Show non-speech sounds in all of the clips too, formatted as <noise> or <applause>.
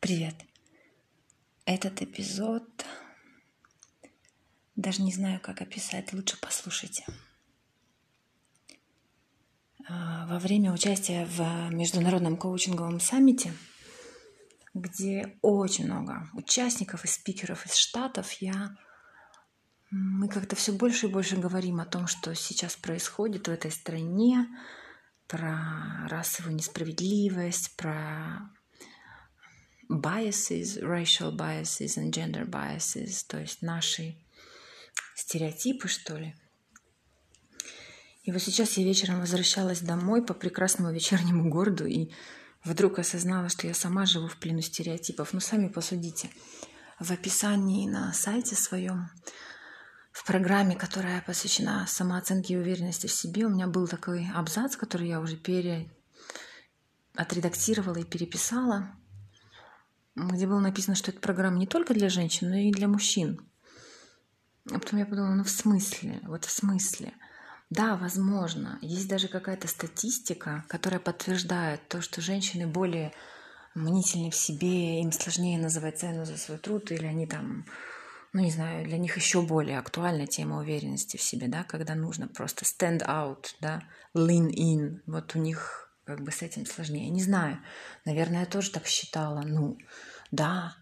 Привет. Этот эпизод даже не знаю, как описать, лучше послушайте. А, во время участия в международном коучинговом саммите, где очень много участников и спикеров из Штатов, я мы как-то все больше и больше говорим о том, что сейчас происходит в этой стране, про расовую несправедливость, про biases, racial biases and gender biases, то есть наши стереотипы, что ли. И вот сейчас я вечером возвращалась домой по прекрасному вечернему городу и вдруг осознала, что я сама живу в плену стереотипов. Ну, сами посудите. В описании на сайте своем, в программе, которая посвящена самооценке и уверенности в себе, у меня был такой абзац, который я уже пере... отредактировала и переписала, где было написано, что эта программа не только для женщин, но и для мужчин. А потом я подумала, ну в смысле, вот в смысле. Да, возможно. Есть даже какая-то статистика, которая подтверждает то, что женщины более мнительны в себе, им сложнее называть цену за свой труд, или они там, ну не знаю, для них еще более актуальна тема уверенности в себе, да, когда нужно просто stand out, да, lean in, вот у них как бы с этим сложнее. Не знаю, наверное, я тоже так считала, ну, да.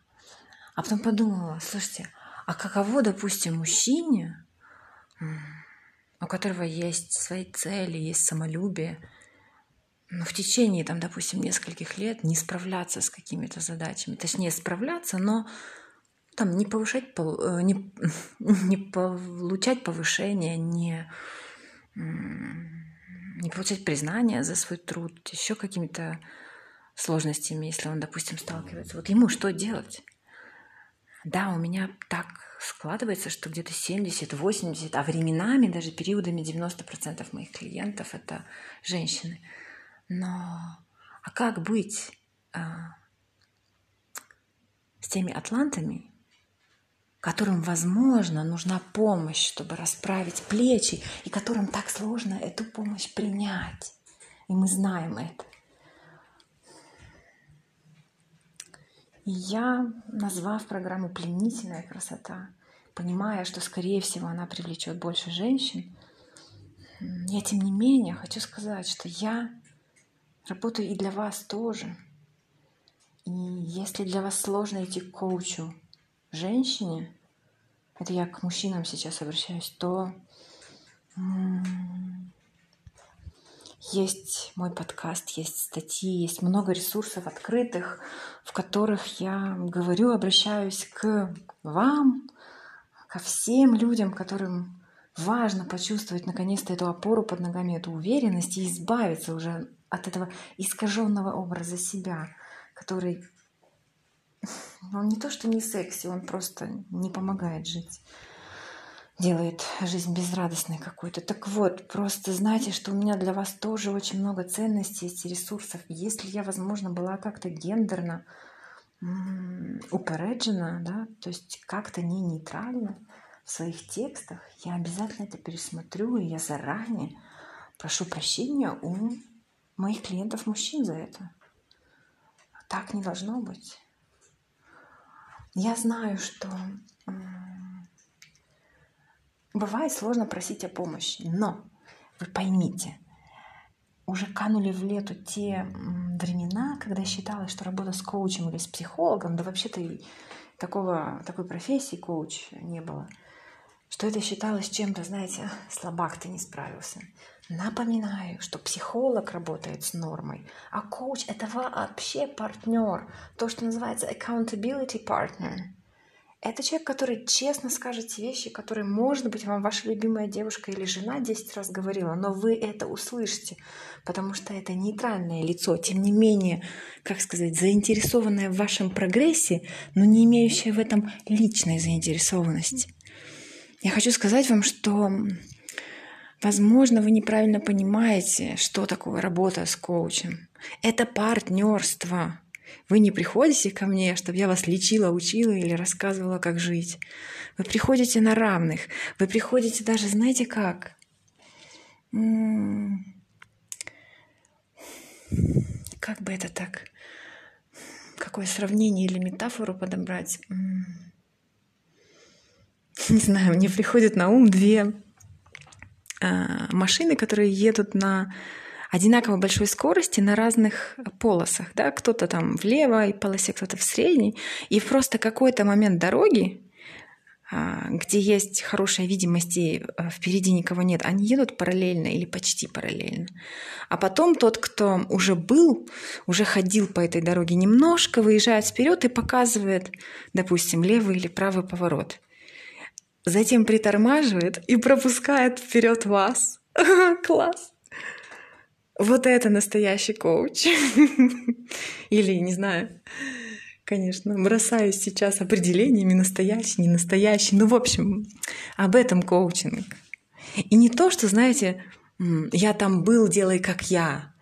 А потом подумала, слушайте, а каково, допустим, мужчине, у которого есть свои цели, есть самолюбие, но в течение, там, допустим, нескольких лет не справляться с какими-то задачами. Точнее, справляться, но там не повышать, э, не, <laughs> не получать повышение, не, не получать признание за свой труд, еще какими-то сложностями, если он, допустим, сталкивается. Вот ему что делать? Да, у меня так складывается, что где-то 70-80, а временами даже периодами 90% моих клиентов это женщины. Но а как быть а, с теми атлантами, которым, возможно, нужна помощь, чтобы расправить плечи, и которым так сложно эту помощь принять? И мы знаем это. И я, назвав программу «Пленительная красота», понимая, что, скорее всего, она привлечет больше женщин, я, тем не менее, хочу сказать, что я работаю и для вас тоже. И если для вас сложно идти к коучу женщине, это я к мужчинам сейчас обращаюсь, то есть мой подкаст, есть статьи, есть много ресурсов открытых, в которых я говорю, обращаюсь к вам, ко всем людям, которым важно почувствовать наконец-то эту опору под ногами, эту уверенность и избавиться уже от этого искаженного образа себя, который он не то что не секси, он просто не помогает жить делает жизнь безрадостной какой-то. Так вот, просто знайте, что у меня для вас тоже очень много ценностей и ресурсов. Если я, возможно, была как-то гендерно упереджена, да, то есть как-то не нейтрально в своих текстах, я обязательно это пересмотрю, и я заранее прошу прощения у моих клиентов мужчин за это. Так не должно быть. Я знаю, что Бывает сложно просить о помощи, но вы поймите, уже канули в лету те времена, когда считалось, что работа с коучем или с психологом, да вообще-то и такого, такой профессии коуч не было, что это считалось чем-то, знаете, слабак ты не справился. Напоминаю, что психолог работает с нормой, а коуч — это вообще партнер, то, что называется accountability partner — это человек, который честно скажет вещи, которые, может быть, вам ваша любимая девушка или жена 10 раз говорила, но вы это услышите, потому что это нейтральное лицо, тем не менее, как сказать, заинтересованное в вашем прогрессе, но не имеющее в этом личной заинтересованности. Я хочу сказать вам, что, возможно, вы неправильно понимаете, что такое работа с коучем. Это партнерство. Вы не приходите ко мне, чтобы я вас лечила, учила или рассказывала, как жить. Вы приходите на равных. Вы приходите даже, знаете как? Как бы это так? какое сравнение или метафору подобрать. Не знаю, мне приходит на ум две а, машины, которые едут на одинаково большой скорости на разных полосах. Да? Кто-то там в левой полосе, кто-то в средней. И просто какой-то момент дороги, а, где есть хорошая видимость и а, впереди никого нет, они едут параллельно или почти параллельно. А потом тот, кто уже был, уже ходил по этой дороге немножко, выезжает вперед и показывает, допустим, левый или правый поворот. Затем притормаживает и пропускает вперед вас. <laughs> Класс! Вот это настоящий коуч. <laughs> Или, не знаю, конечно, бросаюсь сейчас определениями настоящий, не настоящий. Ну, в общем, об этом коучинг. И не то, что, знаете, я там был, делай как я,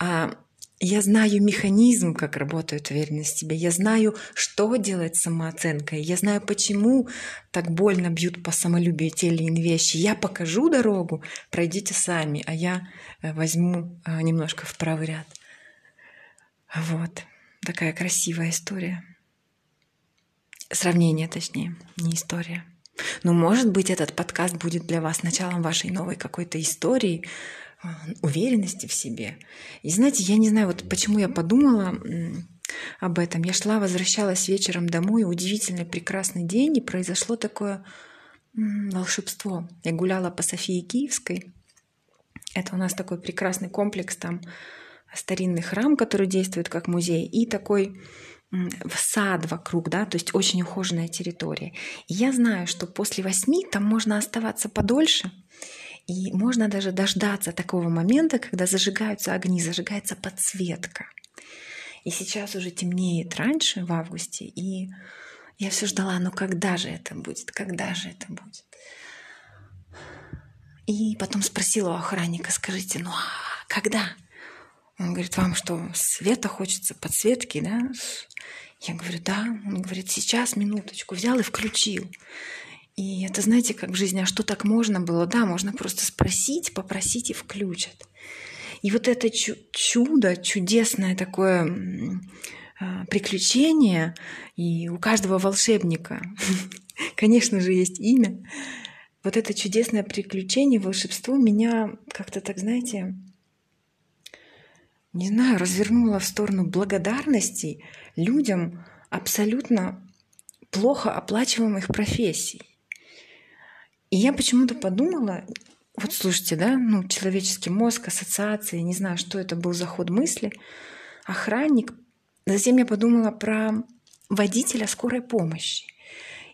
а я знаю механизм, как работает уверенность в себе. Я знаю, что делать с самооценкой. Я знаю, почему так больно бьют по самолюбию те или иные вещи. Я покажу дорогу, пройдите сами, а я э, возьму э, немножко в правый ряд. Вот. Такая красивая история. Сравнение, точнее, не история. Но, может быть, этот подкаст будет для вас началом вашей новой какой-то истории, уверенности в себе. И знаете, я не знаю, вот почему я подумала об этом. Я шла, возвращалась вечером домой, удивительный, прекрасный день, и произошло такое волшебство. Я гуляла по Софии Киевской. Это у нас такой прекрасный комплекс, там старинный храм, который действует как музей, и такой сад вокруг, да, то есть очень ухоженная территория. И я знаю, что после восьми там можно оставаться подольше, и можно даже дождаться такого момента, когда зажигаются огни, зажигается подсветка. И сейчас уже темнеет раньше, в августе, и я все ждала, ну когда же это будет, когда же это будет. И потом спросила у охранника, скажите, ну а когда? Он говорит, вам что, света хочется, подсветки, да? Я говорю, да. Он говорит, сейчас, минуточку, взял и включил. И это, знаете, как в жизни, а что так можно было? Да, можно просто спросить, попросить и включат. И вот это чудо, чудесное такое а, приключение, и у каждого волшебника, <laughs> конечно же, есть имя. Вот это чудесное приключение, волшебство меня как-то так, знаете, не знаю, развернуло в сторону благодарности людям абсолютно плохо оплачиваемых профессий. И я почему-то подумала, вот слушайте, да, ну, человеческий мозг, ассоциации, не знаю, что это был за ход мысли, охранник. Затем я подумала про водителя скорой помощи.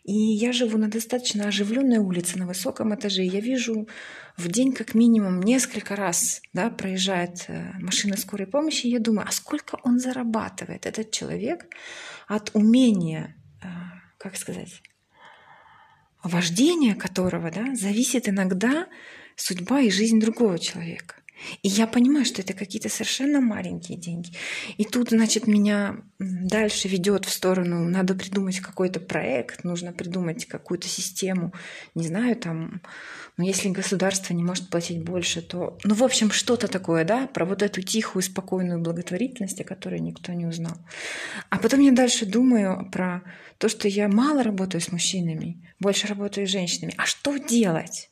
И я живу на достаточно оживленной улице на высоком этаже. Я вижу в день как минимум несколько раз да, проезжает э, машина скорой помощи. И я думаю, а сколько он зарабатывает, этот человек, от умения, э, как сказать, вождения которого да, зависит иногда судьба и жизнь другого человека. И я понимаю, что это какие-то совершенно маленькие деньги. И тут, значит, меня дальше ведет в сторону, надо придумать какой-то проект, нужно придумать какую-то систему, не знаю, там, ну, если государство не может платить больше, то, ну, в общем, что-то такое, да, про вот эту тихую, спокойную благотворительность, о которой никто не узнал. А потом я дальше думаю про то, что я мало работаю с мужчинами, больше работаю с женщинами. А что делать?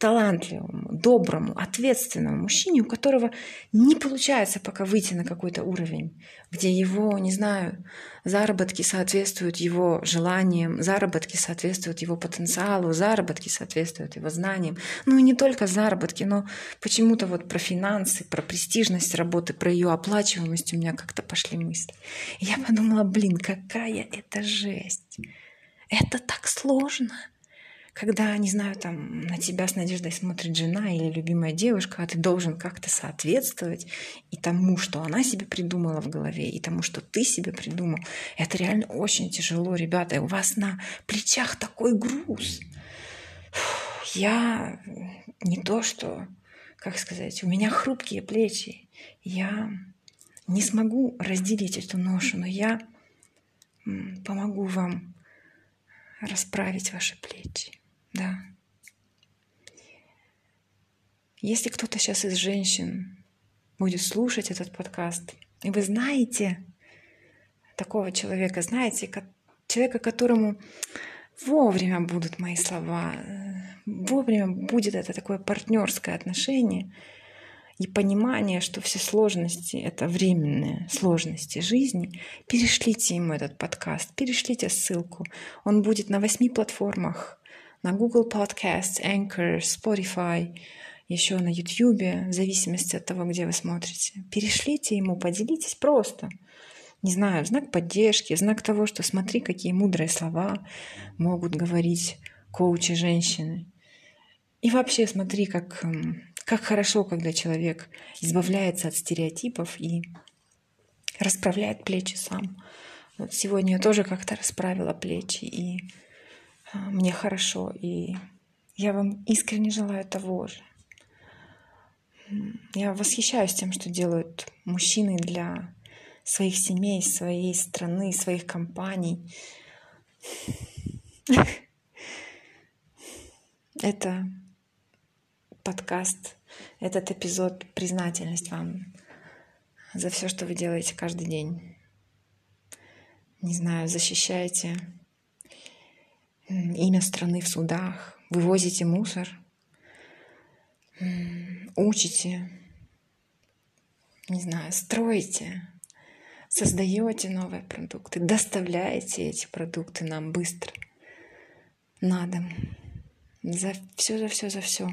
Талантливому, доброму, ответственному мужчине, у которого не получается пока выйти на какой-то уровень, где его, не знаю, заработки соответствуют его желаниям, заработки соответствуют его потенциалу, заработки соответствуют его знаниям. Ну и не только заработки, но почему-то вот про финансы, про престижность работы, про ее оплачиваемость у меня как-то пошли мысли. И я подумала, блин, какая это жесть. Это так сложно когда, не знаю, там на тебя с надеждой смотрит жена или любимая девушка, а ты должен как-то соответствовать и тому, что она себе придумала в голове, и тому, что ты себе придумал. Это реально очень тяжело, ребята. И у вас на плечах такой груз. Я не то, что, как сказать, у меня хрупкие плечи. Я не смогу разделить эту ношу, но я помогу вам расправить ваши плечи. Да. Если кто-то сейчас из женщин будет слушать этот подкаст, и вы знаете такого человека, знаете, человека, которому вовремя будут мои слова, вовремя будет это такое партнерское отношение и понимание, что все сложности — это временные сложности жизни, перешлите ему этот подкаст, перешлите ссылку. Он будет на восьми платформах, на Google Podcasts, Anchor, Spotify, еще на YouTube, в зависимости от того, где вы смотрите. Перешлите ему, поделитесь просто — не знаю, знак поддержки, знак того, что смотри, какие мудрые слова могут говорить коучи женщины. И вообще смотри, как, как хорошо, когда человек избавляется от стереотипов и расправляет плечи сам. Вот сегодня я тоже как-то расправила плечи, и мне хорошо, и я вам искренне желаю того же. Я восхищаюсь тем, что делают мужчины для своих семей, своей страны, своих компаний. Это подкаст, этот эпизод признательность вам за все, что вы делаете каждый день. Не знаю, защищаете имя страны в судах, вывозите мусор, учите, не знаю, строите, создаете новые продукты, доставляете эти продукты нам быстро. На дом. За все, за все, за все.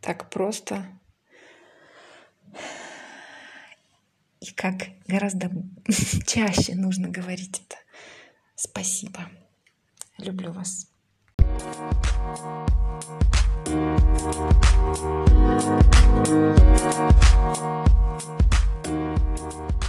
Так просто и как гораздо <laughs> чаще нужно говорить это. Спасибо. Люблю вас. Thank you.